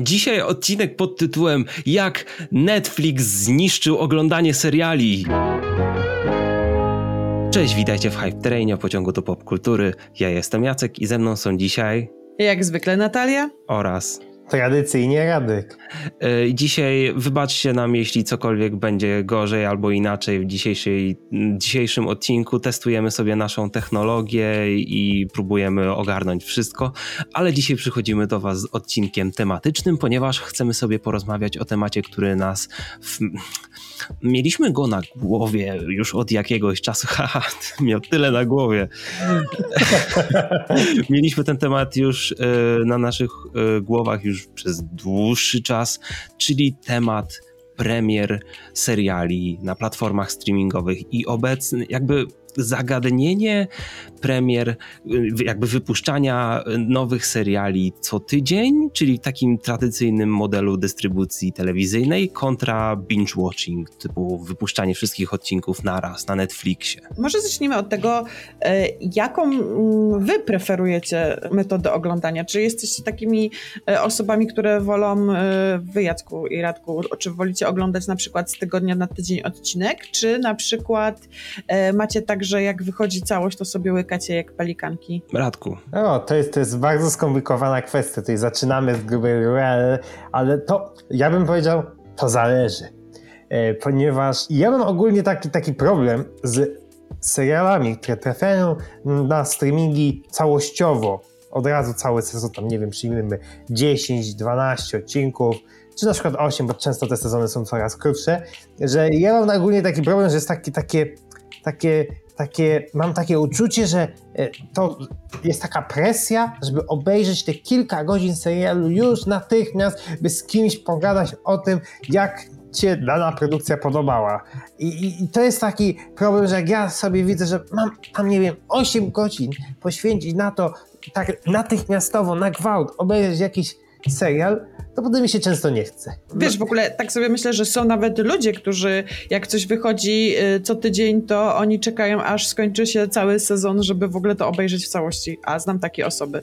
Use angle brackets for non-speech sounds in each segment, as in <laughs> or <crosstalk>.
Dzisiaj odcinek pod tytułem Jak Netflix zniszczył oglądanie seriali. Cześć, witajcie w Hype Trainie, pociągu do popkultury. Ja jestem Jacek i ze mną są dzisiaj Jak zwykle Natalia. oraz Tradycyjnie Radek. Yy, Dzisiaj wybaczcie nam, jeśli cokolwiek będzie gorzej albo inaczej w dzisiejszej, dzisiejszym odcinku. Testujemy sobie naszą technologię i próbujemy ogarnąć wszystko, ale dzisiaj przychodzimy do Was z odcinkiem tematycznym, ponieważ chcemy sobie porozmawiać o temacie, który nas. W... Mieliśmy go na głowie już od jakiegoś czasu. <laughs> Haha, miał tyle na głowie. <laughs> Mieliśmy ten temat już e, na naszych e, głowach już przez dłuższy czas, czyli temat premier seriali na platformach streamingowych i obecny jakby zagadnienie premier, y, jakby wypuszczania nowych seriali co tydzień, czyli takim tradycyjnym modelu dystrybucji telewizyjnej kontra binge watching, typu wypuszczanie wszystkich odcinków naraz na Netflixie. Może zacznijmy od tego, e, jaką mm, wy preferujecie metodę oglądania. Czy jesteście takimi e, osobami, które wolą e, wy, i Radku, czy wolicie oglądać na przykład z tygodnia na tydzień odcinek, czy na przykład macie tak, że jak wychodzi całość, to sobie łykacie jak pelikanki? Radku, O, to jest, to jest bardzo skomplikowana kwestia. Tutaj zaczynamy z grubej rury, ale, ale to ja bym powiedział, to zależy. E, ponieważ ja mam ogólnie taki, taki problem z serialami, które trafiają na streamingi całościowo. Od razu cały sezon, tam nie wiem, przyjmijmy 10, 12 odcinków, czy na przykład 8, bo często te sezony są coraz krótsze, że ja mam ogólnie taki problem, że jest taki, takie, takie, takie, mam takie uczucie, że e, to jest taka presja, żeby obejrzeć te kilka godzin serialu już natychmiast, by z kimś pogadać o tym, jak cię dana produkcja podobała. I, i, I to jest taki problem, że jak ja sobie widzę, że mam tam, nie wiem, 8 godzin poświęcić na to, tak natychmiastowo, na gwałt, obejrzeć jakiś serial, to potem mi się często nie chce. Wiesz, w ogóle tak sobie myślę, że są nawet ludzie, którzy jak coś wychodzi y, co tydzień, to oni czekają, aż skończy się cały sezon, żeby w ogóle to obejrzeć w całości. A znam takie osoby.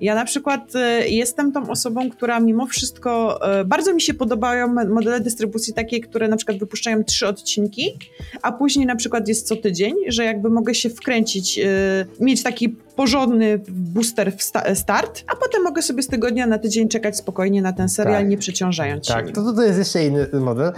Ja na przykład y, jestem tą osobą, która mimo wszystko y, bardzo mi się podobają modele dystrybucji takie, które na przykład wypuszczają trzy odcinki, a później na przykład jest co tydzień, że jakby mogę się wkręcić, mieć taki porządny booster start, a potem mogę sobie z tygodnia na tydzień czekać spokojnie na ten serial, Tak. nie przeciążając się Tak, to, to, to jest jeszcze inny model,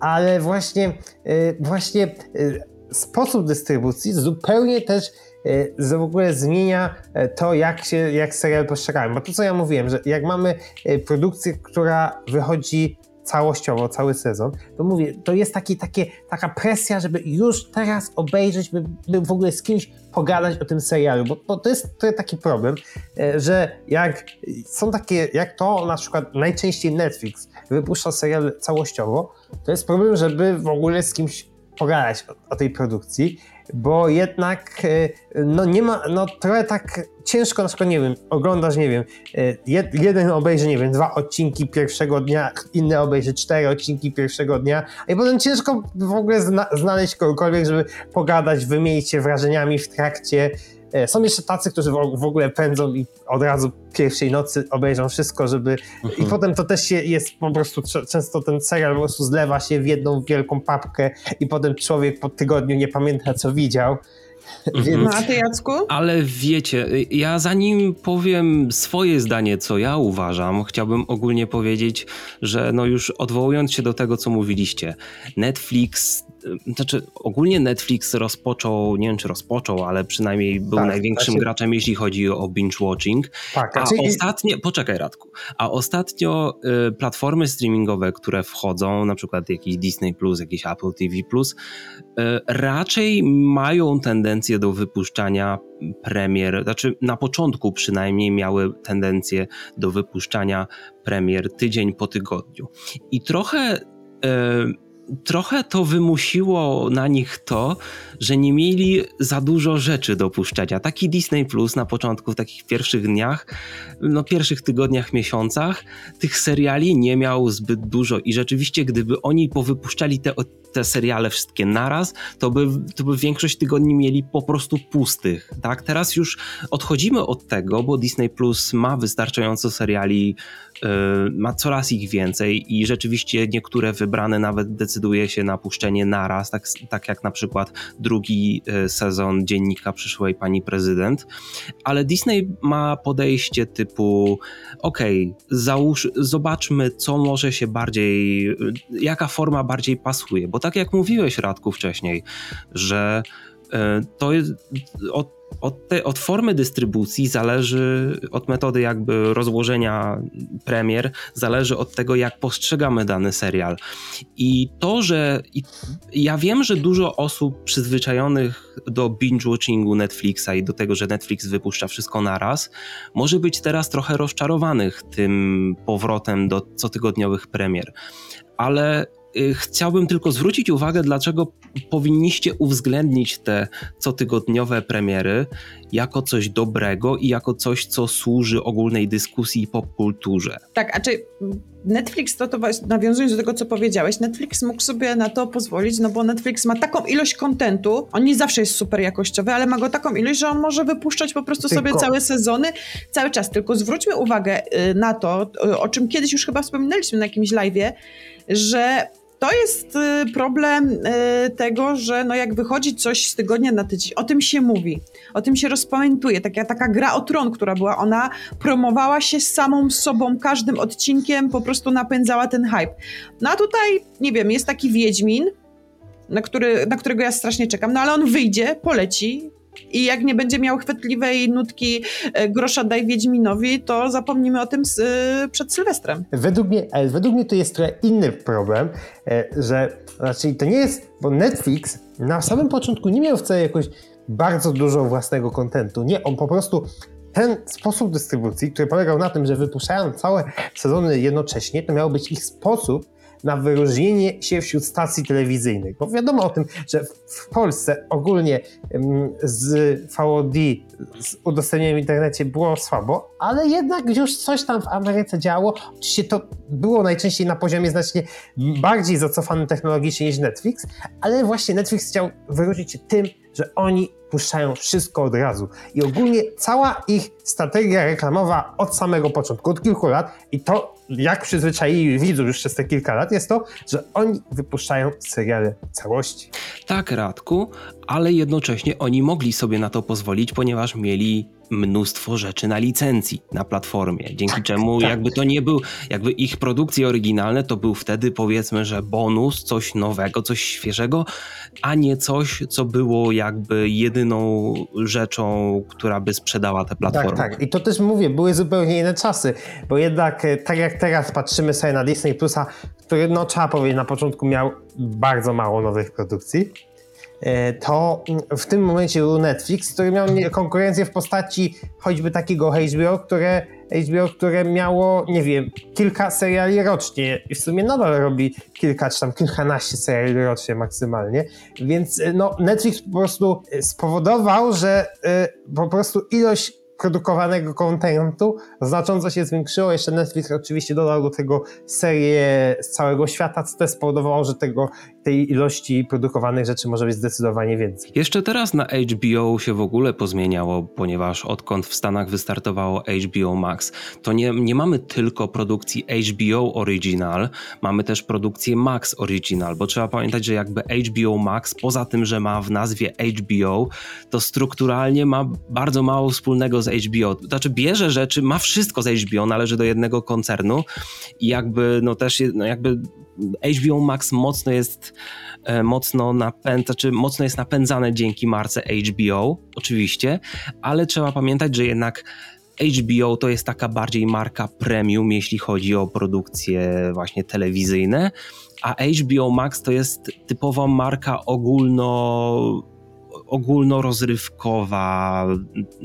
ale właśnie, y, właśnie y, sposób dystrybucji zupełnie też y, w ogóle zmienia y, to, jak się, jak serial postrzegają. Bo to, co ja mówiłem, że jak mamy y, produkcję, która wychodzi całościowo, cały sezon, to mówię, to jest taki, takie, taka presja, żeby już teraz obejrzeć, by, by w ogóle z kimś pogadać o tym serialu, bo, bo to jest to taki problem, e, że jak są takie, jak to na przykład najczęściej Netflix wypuszcza serial całościowo, to jest problem, żeby w ogóle z kimś pogadać o, o tej produkcji, bo jednak e, no nie ma, no trochę tak ciężko na przykład, nie wiem, oglądasz, nie wiem, e, jed, jeden obejrzy, nie wiem, dwa odcinki pierwszego dnia, inny obejrzy cztery odcinki pierwszego dnia, i potem ciężko w ogóle zna, znaleźć kogokolwiek, żeby pogadać, wymienić się wrażeniami w trakcie. E, Są jeszcze tacy, którzy w ogóle pędzą i od razu pierwszej nocy obejrzą wszystko, żeby. I potem to też się jest po prostu często ten serial po prostu zlewa się w jedną wielką papkę i potem człowiek po tygodniu nie pamięta, co widział. <laughs> Więc No a ty Jacku? Ale wiecie, ja zanim powiem swoje zdanie, co ja uważam, chciałbym ogólnie powiedzieć, że no już odwołując się do tego, co mówiliście, Netflix, znaczy ogólnie Netflix rozpoczął, nie wiem czy rozpoczął, ale przynajmniej był Tak, największym znaczy- graczem, jeśli chodzi o binge watching. tak, A znaczy, ostatnio, poczekaj Radku, a ostatnio y, platformy streamingowe, które wchodzą, na przykład jakiś Disney+, jakiś Apple TV+, y, raczej mają tendencję do wypuszczania premier, znaczy na początku przynajmniej miały tendencję do wypuszczania premier tydzień po tygodniu. I trochę y, trochę to wymusiło na nich to, że nie mieli za dużo rzeczy do puszczenia. Taki Disney Plus na początku, w takich pierwszych dniach, no pierwszych tygodniach, miesiącach, tych seriali nie miał zbyt dużo i rzeczywiście, gdyby oni powypuszczali te, te seriale wszystkie naraz, to by, to by większość tygodni mieli po prostu pustych. Tak? Teraz już odchodzimy od tego, bo Disney Plus ma wystarczająco seriali, yy, ma coraz ich więcej i rzeczywiście niektóre wybrane nawet decyduje się na puszczenie naraz, tak, tak jak na przykład drugi yy, sezon Dziennika Przyszłej Pani Prezydent, ale Disney ma podejście typu okej, okay, zobaczmy co może się bardziej, yy, jaka forma bardziej pasuje, bo tak jak mówiłeś Radku wcześniej, że e, to jest od, te, od, formy dystrybucji zależy, od metody jakby rozłożenia premier, zależy od tego, jak postrzegamy dany serial. I to, że i ja wiem, że dużo osób przyzwyczajonych do binge-watchingu Netflixa i do tego, że Netflix wypuszcza wszystko naraz, może być teraz trochę rozczarowanych tym powrotem do cotygodniowych premier. Ale chciałbym tylko zwrócić uwagę, dlaczego powinniście uwzględnić te cotygodniowe premiery jako coś dobrego i jako coś, co służy ogólnej dyskusji i popkulturze. Tak, a czy Netflix, to, to nawiązując do tego, co powiedziałeś, Netflix mógł sobie na to pozwolić, no bo Netflix ma taką ilość kontentu, on nie zawsze jest super jakościowy, ale ma go taką ilość, że on może wypuszczać po prostu tylko. sobie całe sezony, cały czas. Tylko zwróćmy uwagę y, na to, o czym kiedyś już chyba wspominaliśmy na jakimś live'ie, że to jest y, problem y, tego, że no jak wychodzi coś z tygodnia na tydzień, o tym się mówi, o tym się rozpamiętuje. Taka, taka gra o tron, która była, ona promowała się samą sobą, każdym odcinkiem po prostu napędzała ten hype. No a tutaj, nie wiem, jest taki Wiedźmin, na, który, na którego ja strasznie czekam, no ale on wyjdzie, poleci, i jak nie będzie miał chwytliwej nutki e, grosza daj Wiedźminowi, to zapomnimy o tym z, e, przed Sylwestrem. Według mnie, według mnie to jest trochę inny problem, e, że znaczy to nie jest, bo Netflix na samym początku nie miał wcale jakoś bardzo dużo własnego kontentu. Nie, on po prostu ten sposób dystrybucji, który polegał na tym, że wypuszczają całe sezony jednocześnie, to miał być ich sposób na wyróżnienie się wśród stacji telewizyjnych. Bo wiadomo o tym, że w Polsce ogólnie z VOD, z udostępnieniem w internecie było słabo, ale jednak już coś tam w Ameryce działo. Oczywiście to było najczęściej na poziomie znacznie bardziej zacofanym technologicznie niż Netflix, ale właśnie Netflix chciał wyróżnić się tym, że oni puszczają wszystko od razu. I ogólnie cała ich strategia reklamowa od samego początku, od kilku lat, i to jak przyzwyczaili widzów już przez te kilka lat, jest to, że oni wypuszczają seriale całości. Tak, Radku, ale jednocześnie oni mogli sobie na to pozwolić, ponieważ mieli mnóstwo rzeczy na licencji na platformie, dzięki tak, czemu tak. jakby to nie był, jakby ich produkcje oryginalne to był wtedy powiedzmy, że bonus, coś nowego, coś świeżego, a nie coś, co było jakby jedyną rzeczą, która by sprzedała te platformy. Tak, tak. I to też mówię, były zupełnie inne czasy, bo jednak e, tak jak teraz patrzymy sobie na Disney Plusa, który no trzeba powiedzieć na początku miał bardzo mało nowych produkcji, to w tym momencie był Netflix, który miał konkurencję w postaci choćby takiego HBO, które, HBO, które miało, nie wiem, kilka seriali rocznie. I w sumie nadal robi kilka czy tam kilkanaście seriali rocznie maksymalnie, więc e, no, Netflix po prostu spowodował, że po prostu ilość produkowanego kontentu znacząco się zwiększyło. Jeszcze Netflix oczywiście dodał do tego serię z całego świata, co też spowodowało, że tego, tej ilości produkowanych rzeczy może być zdecydowanie więcej. Jeszcze teraz na HBO się w ogóle pozmieniało, ponieważ odkąd w Stanach wystartowało HBO Max, to nie, nie mamy tylko produkcji HBO Original, mamy też produkcję Max Original, bo trzeba pamiętać, że jakby HBO Max, poza tym, że ma w nazwie HBO, to strukturalnie ma bardzo mało wspólnego z HBO. Znaczy bierze rzeczy, ma wszystko z HBO, należy do jednego koncernu i jakby no też no jakby HBO Max mocno jest e, mocno napędza, znaczy mocno jest napędzane dzięki marce HBO, oczywiście, ale trzeba pamiętać, że jednak HBO to jest taka bardziej marka premium, jeśli chodzi o produkcje właśnie telewizyjne, a HBO Max to jest typowa marka ogólno ogólnorozrywkowa,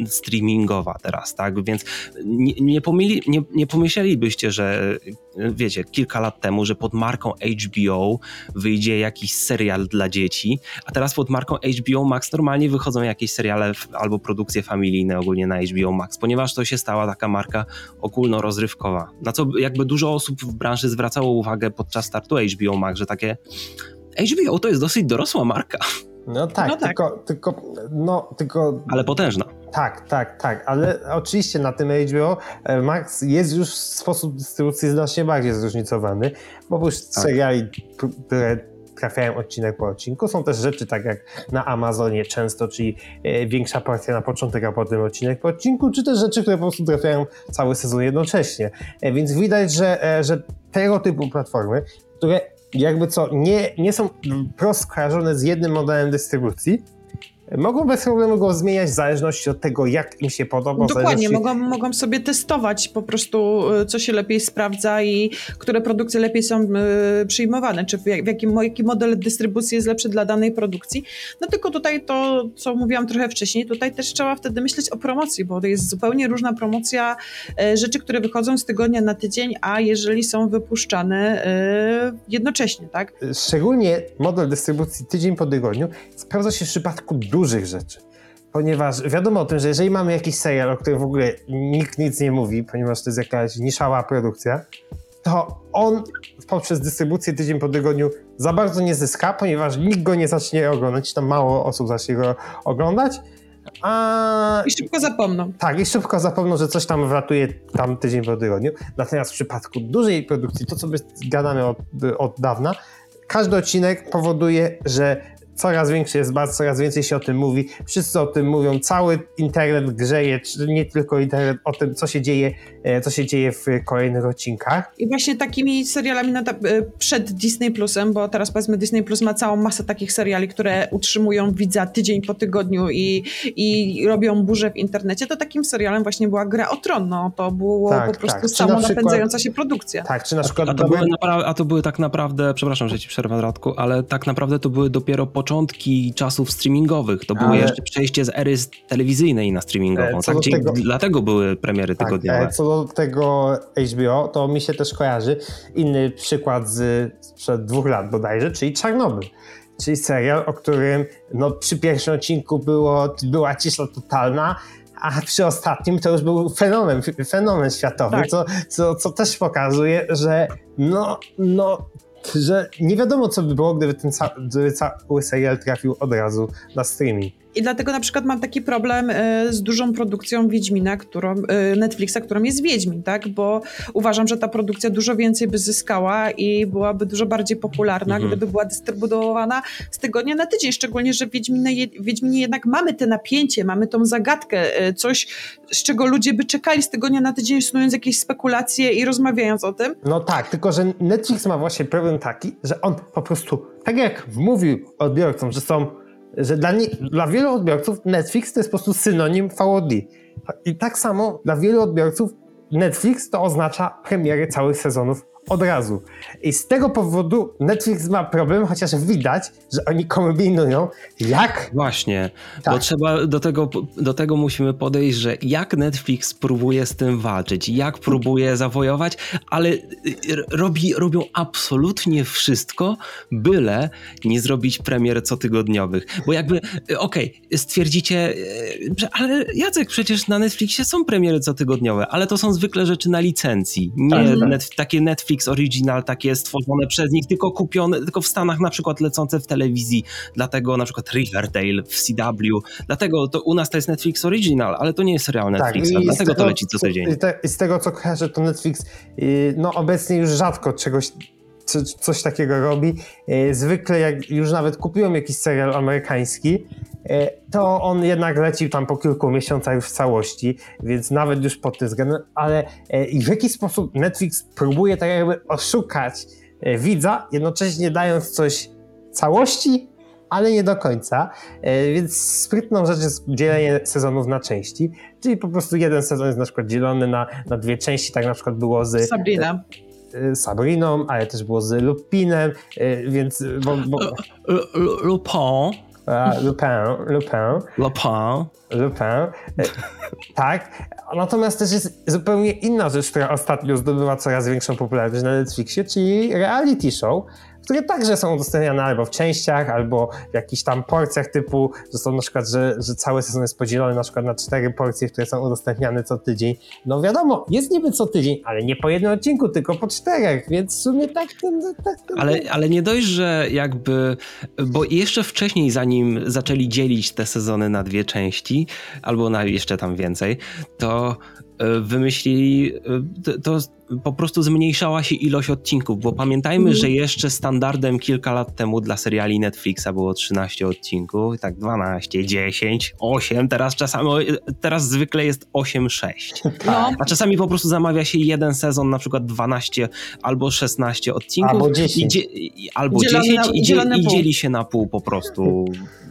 streamingowa teraz, tak? Więc nie, nie, pomyli, nie, nie pomyślelibyście, że wiecie, kilka lat temu, że pod marką HBO wyjdzie jakiś serial dla dzieci, a teraz pod marką HBO Max normalnie wychodzą jakieś seriale albo produkcje familijne ogólnie na HBO Max, ponieważ to się stała taka marka ogólnorozrywkowa. Na co jakby dużo osób w branży zwracało uwagę podczas startu HBO Max, że takie HBO to jest dosyć dorosła marka. No tak, no tak. Tylko, tylko, no, tylko... Ale potężna. Tak, tak, tak, ale oczywiście na tym HBO e, Max jest już sposób dystrybucji znacznie bardziej zróżnicowany, bo oprócz tak. seriali, które trafiają odcinek po odcinku. Są też rzeczy tak jak na Amazonie często, czyli e, większa porcja na początek, a potem odcinek po odcinku, czy też rzeczy, które po prostu trafiają cały sezon jednocześnie. E, więc widać, że, że tego typu platformy, które jakby co nie, nie są prosto skojarzone z jednym modelem dystrybucji, Mogą bez problemu go zmieniać w zależności od tego, jak im się podoba. Dokładnie, mogą, mogą sobie testować po prostu, y, co się lepiej sprawdza i które produkcje lepiej są y, przyjmowane, czy w jakim, jaki model dystrybucji jest lepszy dla danej produkcji. No tylko tutaj to, co mówiłam trochę wcześniej, tutaj też trzeba wtedy myśleć o promocji, bo to jest zupełnie różna promocja y, rzeczy, które wychodzą z tygodnia na tydzień, a jeżeli są wypuszczane jednocześnie, tak? Szczególnie model dystrybucji tydzień po tygodniu sprawdza się w przypadku dużych rzeczy. Ponieważ wiadomo o tym, że jeżeli mamy jakiś serial, o którym w ogóle nikt nic nie mówi, ponieważ to jest jakaś niszała produkcja, to on poprzez dystrybucję tydzień po tygodniu za bardzo nie zyska, ponieważ nikt go nie zacznie oglądać, tam mało osób zacznie go oglądać. A... I szybko zapomną. Tak, i szybko zapomną, że coś tam wratuje tam tydzień po tygodniu. Natomiast w przypadku dużej produkcji, to co my gadamy od, od dawna, każdy odcinek powoduje, że coraz większy jest baz, coraz więcej się o tym mówi, wszyscy o tym mówią, cały internet grzeje, nie tylko internet, o tym, co się dzieje, e, co się dzieje w kolejnych odcinkach. I właśnie takimi serialami na, e, przed Disney Plusem, bo teraz powiedzmy Disney Plus ma całą masę takich seriali, które utrzymują widza tydzień po tygodniu i, i robią burzę w internecie, to takim serialem właśnie była Gra o Tron, no to było tak, po prostu tak. samo napędzająca się produkcja. Tak, czy na przykład... A, a, to były a to były tak naprawdę, przepraszam, że ci przerwę Radku, ale tak naprawdę to były dopiero po początki czasów streamingowych. To było jeszcze przejście z ery telewizyjnej na streamingową. E, tak? Tego... Dlatego były premiery tak, tygodniowe. E, co do tego HBO, to mi się też kojarzy inny przykład z sprzed dwóch lat bodajże, czyli Czarnobyl czyli serial, o którym no, przy pierwszym odcinku było, była cisza totalna, a przy ostatnim to już był fenomen, fenomen światowy, tak. co, co, co też pokazuje, że no, no że nie wiadomo, co by było, gdyby ten ca cały serial trafił od razu na streaming. I dlatego na przykład mam taki problem e, z dużą produkcją Wiedźmina, którą, e, Netflixa, którą jest Wiedźmin, tak? Bo uważam, że ta produkcja dużo więcej by zyskała i byłaby dużo bardziej popularna, mhm. gdyby była dystrybuowana z tygodnia na tydzień. Szczególnie, że w Wiedźminie, Wiedźminie jednak mamy te napięcie, mamy tą zagadkę, e, coś, z czego ludzie by czekali z tygodnia na tydzień, snując jakieś spekulacje i rozmawiając o tym. No tak, tylko że Netflix ma właśnie problem taki, że on po prostu, tak jak mówił odbiorcom, że są że dla, nie, dla wielu odbiorców Netflix to jest po prostu synonim VOD. I tak samo dla wielu odbiorców Netflix to oznacza premiery całych sezonów od razu. I z tego powodu Netflix ma problem, chociaż widać, że oni kombinują, jak... Właśnie, tak. bo trzeba do tego, do tego musimy podejść, że jak Netflix próbuje z tym walczyć, jak próbuje zawojować, ale y, robi, robią absolutnie wszystko, byle nie zrobić premier cotygodniowych. Bo jakby, y, okej, okay, stwierdzicie, y, ale Jacek, przecież na Netflixie są premiery cotygodniowe, ale to są zwykle rzeczy na licencji, nie tak. net, takie Netflix Netflix Original takie stworzone przez nich, tylko kupione, tylko w Stanach na przykład lecące w telewizji, dlatego na przykład Riverdale w CW, dlatego to u nas to jest Netflix Original, ale to nie jest serial Netflixa, tak, dlatego tego, to leci co tydzień. I z tego co kojarzę, to Netflix no obecnie już rzadko czegoś coś takiego robi. Y, zwykle jak już nawet kupiłem jakiś serial amerykański, E, to on jednak lecił tam po kilku miesiącach w całości, więc nawet już pod tym względem, ale e, w jaki sposób Netflix próbuje tak jakby oszukać e, widza, jednocześnie dając coś całości, ale nie do końca, więc sprytną rzecz jest dzielenie sezonów na części, czyli po prostu jeden sezon jest na przykład dzielony na, na dwie części, tak na przykład było z... Sabrina. Sabriną, ale też było z Lupinem, więc... Bo, bo... Lupin Lupin, Lupin. Lupin. Lupin. Tak. Natomiast też jest zupełnie inna rzecz, która ostatnio zdobywa coraz większą popularność na Netflixie, czyli reality show, które także są udostępniane albo w częściach, albo w jakichś tam porcjach typu, że są na przykład, że, że cały sezon jest podzielony na przykład na cztery porcje, które są udostępniane co tydzień. No wiadomo, jest niby co tydzień, ale nie po jednym odcinku, tylko po czterech, więc w sumie tak... tak, tak ale, ale nie dość, że jakby, bo jeszcze wcześniej, zanim zaczęli dzielić te sezony na dwie części, albo na jeszcze tam więcej, to wymyślili, e, to, po prostu zmniejszała się ilość odcinków, bo pamiętajmy, że jeszcze standardem kilka lat temu dla seriali Netflixa było 13 odcinków, tak 12, 10, 8, teraz czasami, teraz zwykle jest 8, 6. No. A czasami po prostu zamawia się jeden sezon, na przykład 12 albo 16 odcinków. Albo 10. I, albo 10 i, dzieli, i dzieli się na pół po prostu,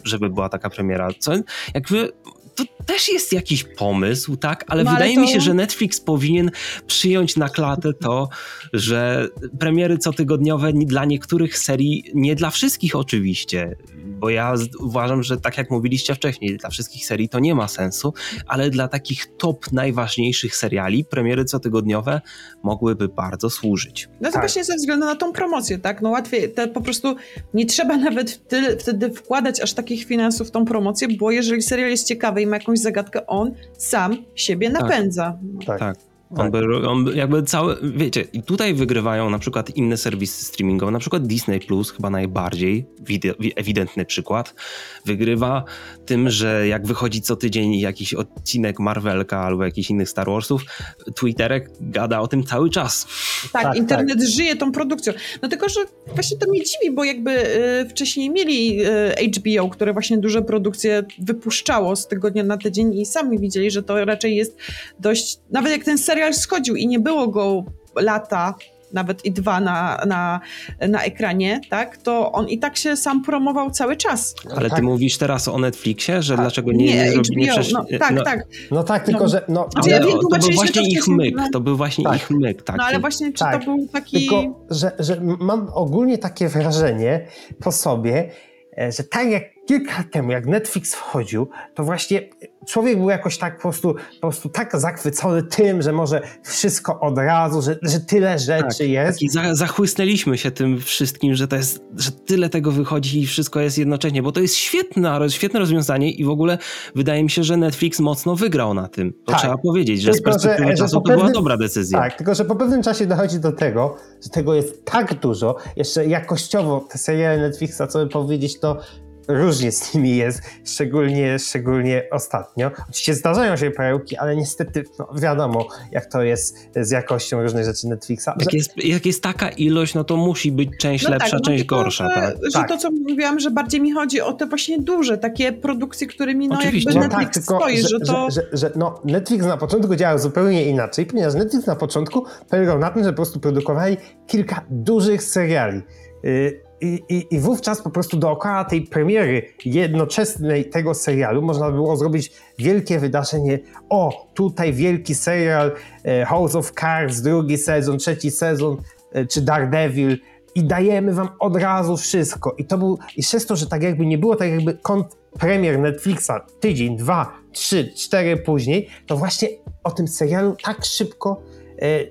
żeby była taka premiera. Co jakby to też jest jakiś pomysł, tak? Ale no, wydaje ale to... mi się, że Netflix powinien przyjąć na klatę to, że premiery cotygodniowe dla niektórych serii, nie dla wszystkich oczywiście, bo ja uważam, że tak jak mówiliście wcześniej, dla wszystkich serii to nie ma sensu, ale dla takich top najważniejszych seriali premiery cotygodniowe mogłyby bardzo służyć. No to tak. właśnie ze względu na tą promocję, tak? No łatwiej, te po prostu nie trzeba <laughs> nawet tyle, wtedy wkładać aż takich finansów w tą promocję, bo jeżeli serial jest ciekawy i ma jakąś zagadkę, on sam siebie tak. napędza. tak. tak. On, by, on by jakby cały, wiecie, i tutaj wygrywają na przykład inne serwisy streamingowe, na przykład Disney Plus, chyba najbardziej ewidentny przykład, wygrywa tym, że jak wychodzi co tydzień jakiś odcinek Marvelka albo jakichś innych Star Warsów, Twitterek gada o tym cały czas. Tak, tak internet tak. żyje tą produkcją. No tylko, że właśnie to mnie dziwi, bo jakby y, wcześniej mieli y, HBO, które właśnie duże produkcje wypuszczało z tygodnia na tydzień i sami widzieli, że to raczej jest dość, nawet jak ten serial schodził i nie było go lata, nawet i dwa na, na, na ekranie, tak, to on i tak się sam promował cały czas. Ale tak. ty mówisz teraz o Netflixie, że A, dlaczego nie, nie, HBO, nie przesz... no, tak, no, tak. No tak, tylko no. że... No, ale ja wiem, to był właśnie to ich myk, to był właśnie tak. ich myk. Taki. No ale właśnie, czy tak. to był taki... Tylko, że, że mam ogólnie takie wrażenie po sobie, e, że tak jak kilka lat temu, jak Netflix wchodził, to właśnie człowiek był jakoś tak po prostu, po prostu tak zachwycony tym, że może wszystko od razu, że, że tyle rzeczy tak, jest. I za, zachłysnęliśmy się tym wszystkim, że to jest, że tyle tego wychodzi i wszystko jest jednocześnie, bo to jest świetne, świetne rozwiązanie i w ogóle wydaje mi się, że Netflix mocno wygrał na tym. To tak. trzeba powiedzieć, że tylko, z perspektywy że, czasu że to pewnym, była dobra decyzja. Tak, tylko że po pewnym czasie dochodzi do tego, że tego jest tak dużo, jeszcze jakościowo te seriale Netflixa, co by powiedzieć, to różnie z nimi jest, szczególnie, szczególnie ostatnio. Oczywiście zdarzają się perełki, ale niestety no wiadomo, jak to jest z jakością różnych rzeczy Netflixa. Jak, że... jest, jak jest taka ilość, no to musi być część no lepsza, tak, część no gorsza. Że, tak? że tak. to, co mówiłam, że bardziej mi chodzi o te właśnie duże, takie produkcje, którymi no Oczywiście. jakby no tak, Netflix tak, stoi, że, że to... Że, że, no, Netflix na początku działał zupełnie inaczej, ponieważ Netflix na początku polegał na tym, że po prostu produkowali kilka dużych seriali. Yy, i, i, I wówczas po prostu dookoła tej premiery jednoczesnej tego serialu można było zrobić wielkie wydarzenie. O, tutaj wielki serial e, House of Cards, drugi sezon, trzeci sezon, e, czy Daredevil i dajemy wam od razu wszystko. I to był, i przez to, że tak jakby nie było tak jakby kont premier Netflixa tydzień, dwa, trzy, cztery później, to właśnie o tym serialu tak szybko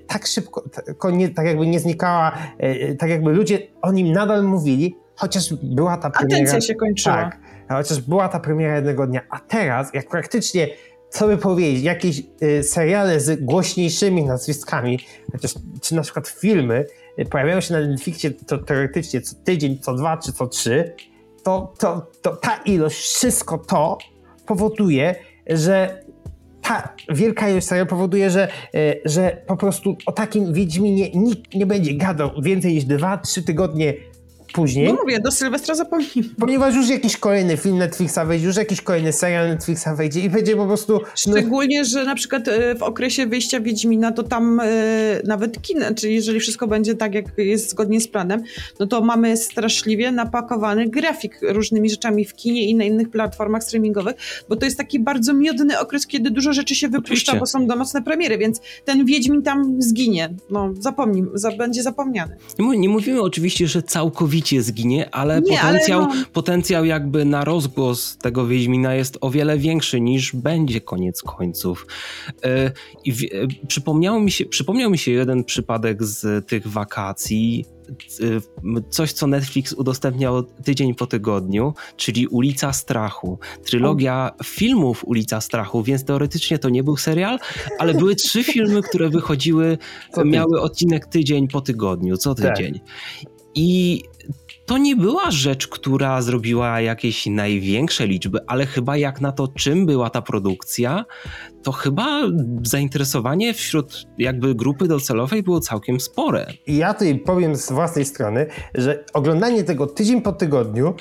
tak szybko, nie, tak jakby nie znikała, e, tak jakby ludzie o nim nadal mówili, chociaż była ta premiera. Atencja się kończyła. Tak, chociaż była ta premiera jednego dnia, a teraz, jak praktycznie co by powiedzieć, jakieś y, seriale z głośniejszymi nazwiskami, chociaż czy na przykład filmy pojawiają się na Netflixie to teoretycznie co tydzień, co dwa czy co trzy, to, to, to ta ilość, wszystko to powoduje, że ta wielka serial powoduje, że, e, że po prostu o takim Wiedźminie nikt nie będzie gadał więcej niż 2-3 tygodnie później. No mówię, do Sylwestra zapomnimy. Ponieważ już jakiś kolejny film Netflixa wejdzie, już jakiś kolejny serial Netflixa wejdzie i będzie po prostu... No- Szczególnie, że na przykład e, w okresie wyjścia Wiedźmina to tam e, nawet kin, czyli jeżeli wszystko będzie tak, jak jest zgodnie z planem, no to mamy straszliwie napakowany grafik różnymi rzeczami w kinie i na innych platformach streamingowych, bo to jest taki bardzo miodny okres, kiedy dużo rzeczy się wypuszcza, Oczywiście. bo są domocne premiery, więc ten Wiedźmin tam zginie. No zapomnij, za, będzie zapomniany. Nie, nie mówimy oczywiście, że całkowicie całkowicie zginie, ale, Nie, potencjał, ale no- potencjał jakby na rozgłos tego Wiedźmina jest o wiele większy niż będzie koniec końców. E, I w, e, przypomniał, mi się, przypomniał mi się jeden przypadek z tych wakacji, e, coś, co Netflix udostępniał tydzień po tygodniu, czyli Ulica Strachu. Trylogia filmów Ulica Strachu, więc teoretycznie to nie był serial, ale były trzy <laughs> filmy, które wychodziły, miały odcinek tydzień po tygodniu, co Tak. tydzień. I to nie była rzecz, która zrobiła jakieś największe liczby, ale chyba jak na to, czym była ta produkcja, to chyba zainteresowanie wśród jakby grupy docelowej było całkiem spore. Ja tutaj powiem z własnej strony, że oglądanie tego tydzień po tygodniu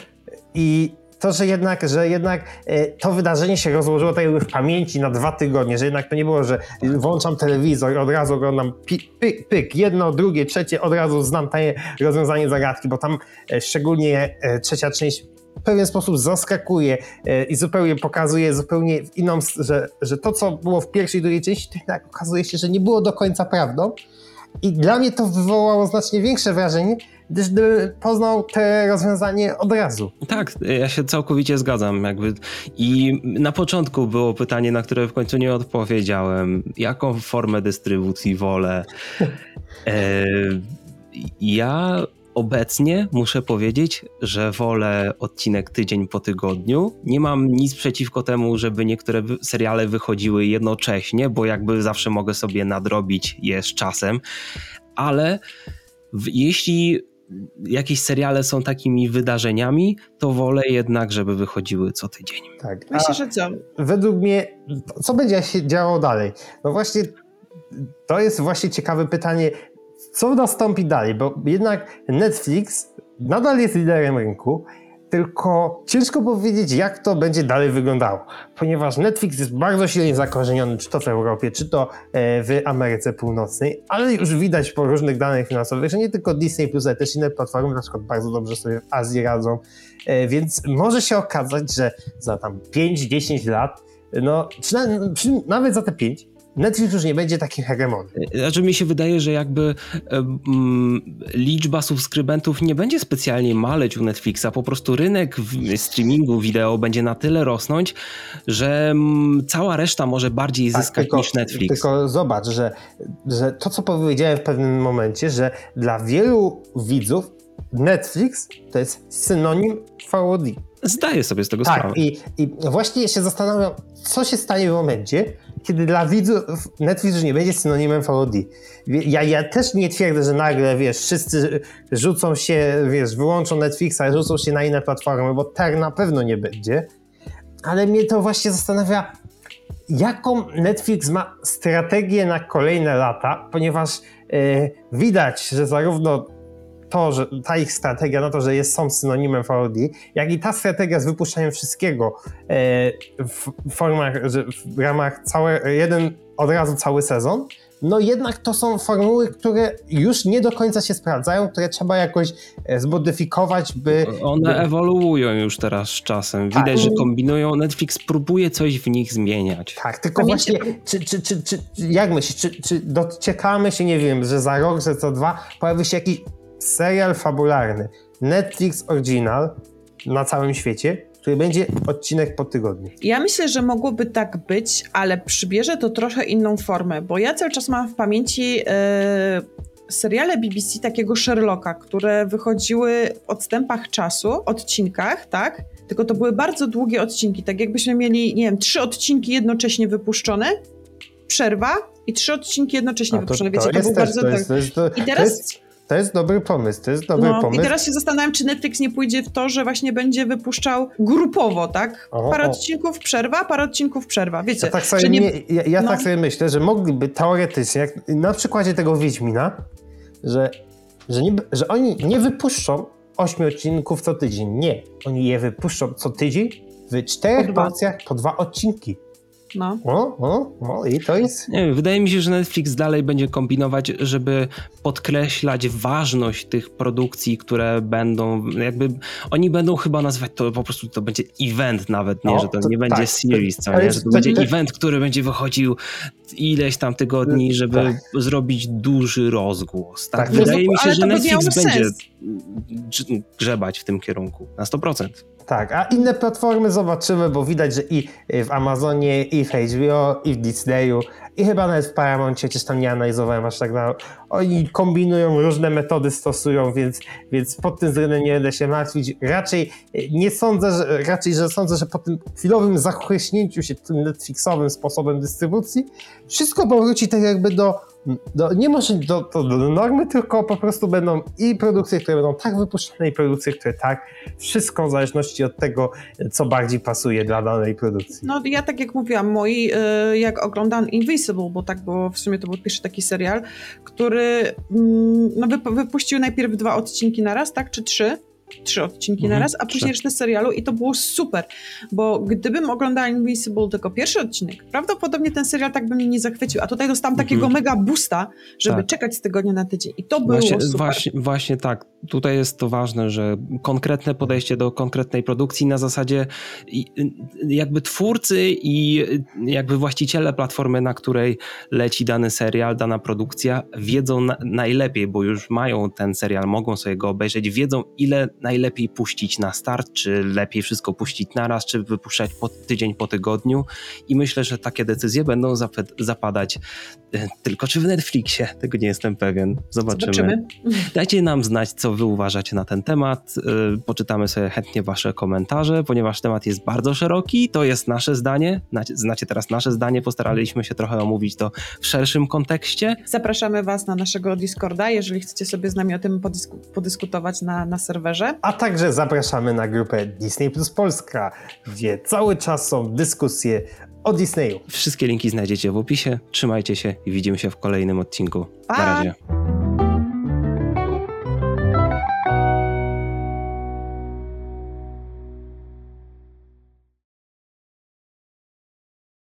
i to, że jednak, że jednak e, to wydarzenie się rozłożyło tak jakby w pamięci na dwa tygodnie, że jednak to nie było, że włączam telewizor i od razu oglądam pyk, pyk, jedno, drugie, trzecie, od razu znam te rozwiązanie zagadki, bo tam e, szczególnie e, trzecia część w pewien sposób zaskakuje i zupełnie pokazuje zupełnie inną, że, że to, co było w pierwszej i drugiej części, to jednak okazuje się, że nie było do końca prawdą. I dla mnie to wywołało znacznie większe wrażenie, gdyż poznał te rozwiązanie od razu. Tak, ja się całkowicie zgadzam. Jakby. I na początku było pytanie, na które w końcu nie odpowiedziałem. Jaką formę dystrybucji wolę? <laughs> E, ja obecnie muszę powiedzieć, że wolę odcinek tydzień po tygodniu. Nie mam nic przeciwko temu, żeby niektóre seriale wychodziły jednocześnie, bo jakby zawsze mogę sobie nadrobić je z czasem, ale w, jeśli jakieś seriale są takimi wydarzeniami, to wolę jednak, żeby wychodziły co tydzień. Tak. Myślę, że co? według mnie, co będzie się działo dalej? No właśnie, to jest właśnie ciekawe pytanie, co nastąpi dalej, bo jednak Netflix nadal jest liderem rynku, tylko ciężko powiedzieć, jak to będzie dalej wyglądało, ponieważ Netflix jest bardzo silnie zakorzeniony, czy to w Europie, czy to e, w Ameryce Północnej, ale już widać po różnych danych finansowych, że nie tylko Disney+, ale też inne platformy na przykład bardzo dobrze sobie w Azji radzą, E, więc może się okazać, że za tam 5-10 lat, no czy, na, nawet za te 5, Netflix już nie będzie takim hegemonem. Znaczy mi się wydaje, że jakby em, liczba subskrybentów nie będzie specjalnie maleć u Netflixa, po prostu rynek streamingu wideo będzie na tyle rosnąć, że mm, cała reszta może bardziej Tak, zyskać niż Netflix. Tylko zobacz, że, że to, co powiedziałem w pewnym momencie, że dla wielu widzów Netflix to jest synonim VOD. Zdaję sobie z tego Tak, sprawę. i, i właśnie się zastanawiam, co się stanie w momencie, kiedy dla widzów Netflix nie będzie synonimem. Wie- Ja, ja też nie twierdzę, że nagle, wiesz, wszyscy rzucą się, wiesz, wyłączą Netflixa, rzucą się na inne platformy, bo tak na pewno nie będzie. Ale mnie to właśnie zastanawia, jaką Netflix ma strategię na kolejne lata, ponieważ e, widać, że zarówno to, że ta ich strategia na to, że jest, są synonimem VOD, jak i ta strategia z wypuszczeniem wszystkiego e, w formach, że w ramach całe, jeden od razu cały sezon, no jednak to są formuły, które już nie do końca się sprawdzają, które trzeba jakoś e, zmodyfikować, by... One by ewoluują już teraz z czasem. Tak. Widać, że kombinują. Netflix próbuje coś w nich zmieniać. Tak, tylko Pamięcie- właśnie, czy, czy, czy, czy, jak myślisz, czy, czy dociekamy się, nie wiem, że za rok, że co dwa pojawi się jakiś serial fabularny, Netflix Original na całym świecie, który będzie odcinek po tygodniu. Ja myślę, że mogłoby tak być, ale przybierze to trochę inną formę, bo ja cały czas mam w pamięci e, seriale BBC takiego Sherlocka, które wychodziły w odstępach czasu, odcinkach, tak? Tylko to były bardzo długie odcinki, tak jakbyśmy mieli, nie wiem, trzy odcinki jednocześnie wypuszczone, przerwa i trzy odcinki jednocześnie wypuszczone. Wiecie, to, jest był bardzo... to jest, to jest, to, I to teraz... to jest dobry pomysł, to jest dobry No, pomysł. I teraz się zastanawiam, czy Netflix nie pójdzie w to, że właśnie będzie wypuszczał grupowo, tak? O, Parę o. odcinków przerwa, parę odcinków przerwa. Wiecie, Ja tak sobie, nie... ja, ja no. tak sobie myślę, że mogliby teoretycznie, jak na przykładzie tego Wiedźmina, że, że, nie, że oni nie wypuszczą ośmiu odcinków co tydzień. Nie. Oni je wypuszczą co tydzień w czterech Po porcjach po dwa odcinki. No. O, o, o, i to jest... Nie wiem, wydaje mi się, że Netflix dalej będzie kombinować, żeby podkreślać ważność tych produkcji, które będą, jakby, oni będą chyba nazywać to po prostu, to będzie event nawet, nie, No, że to, to nie będzie tak, series, to- co nie, że to będzie event, który będzie wychodził ileś tam tygodni, żeby Tak. zrobić duży rozgłos. Tak, Tak, wydaje mi się, że Netflix będzie sens. grzebać w tym kierunku na 100%. Tak, a inne platformy zobaczymy, bo widać, że i w Amazonie, i w HBO, i w Disneyu, i chyba nawet w Paramountie, chociaż tam nie analizowałem aż tak na... Oni kombinują, różne metody stosują, więc, więc pod tym względem nie będę się martwić. Raczej e, nie sądzę, że, raczej, że sądzę, że po tym chwilowym zachłyśnięciu się tym Netflixowym sposobem dystrybucji, wszystko powróci tak jakby do, do nie może do, do, do normy, tylko po prostu będą i produkcje, które będą tak wypuszczane, i produkcje, które tak. Wszystko w zależności od tego, co bardziej pasuje dla danej produkcji. No ja tak jak mówiłam, moi, y, jak oglądam Invisible, bo tak było, w sumie to był pierwszy taki serial, który mm, no, wyp- wypuścił najpierw dwa odcinki na raz, tak, czy trzy? Trzy odcinki Mhm, na raz, a później trzy. resztę serialu i to było super, bo gdybym oglądała Invisible tylko pierwszy odcinek, prawdopodobnie ten serial tak by mnie nie zachwycił, a tutaj dostałam takiego Mhm. mega boosta, żeby Tak. czekać z tygodnia na tydzień i to było Właśnie, super. właśnie, właśnie tak. Tutaj jest to ważne, że konkretne podejście do konkretnej produkcji na zasadzie i- jakby twórcy i jakby właściciele platformy, na której leci dany serial, dana produkcja, wiedzą na, najlepiej, bo już mają ten serial, mogą sobie go obejrzeć, wiedzą ile najlepiej puścić na start, czy lepiej wszystko puścić naraz, czy wypuszczać po tydzień po tygodniu i myślę, że takie decyzje będą zap- zapadać e, tylko czy w Netflixie, tego nie jestem pewien. Zobaczymy. Zobaczymy. Dajcie nam znać, co wy uważacie na ten temat. Yy, Poczytamy sobie chętnie wasze komentarze, ponieważ temat jest bardzo szeroki. To jest nasze zdanie. Znacie- Znacie teraz nasze zdanie. Postaraliśmy się trochę omówić to w szerszym kontekście. Zapraszamy Was na naszego Discorda, jeżeli chcecie sobie z nami o tym podysku- podyskutować na, na serwerze. A także zapraszamy na grupę Disney Plus Polska, gdzie cały czas są dyskusje o Disneyu. Wszystkie linki znajdziecie w opisie. Trzymajcie się i widzimy się w kolejnym odcinku. Pa! Na razie.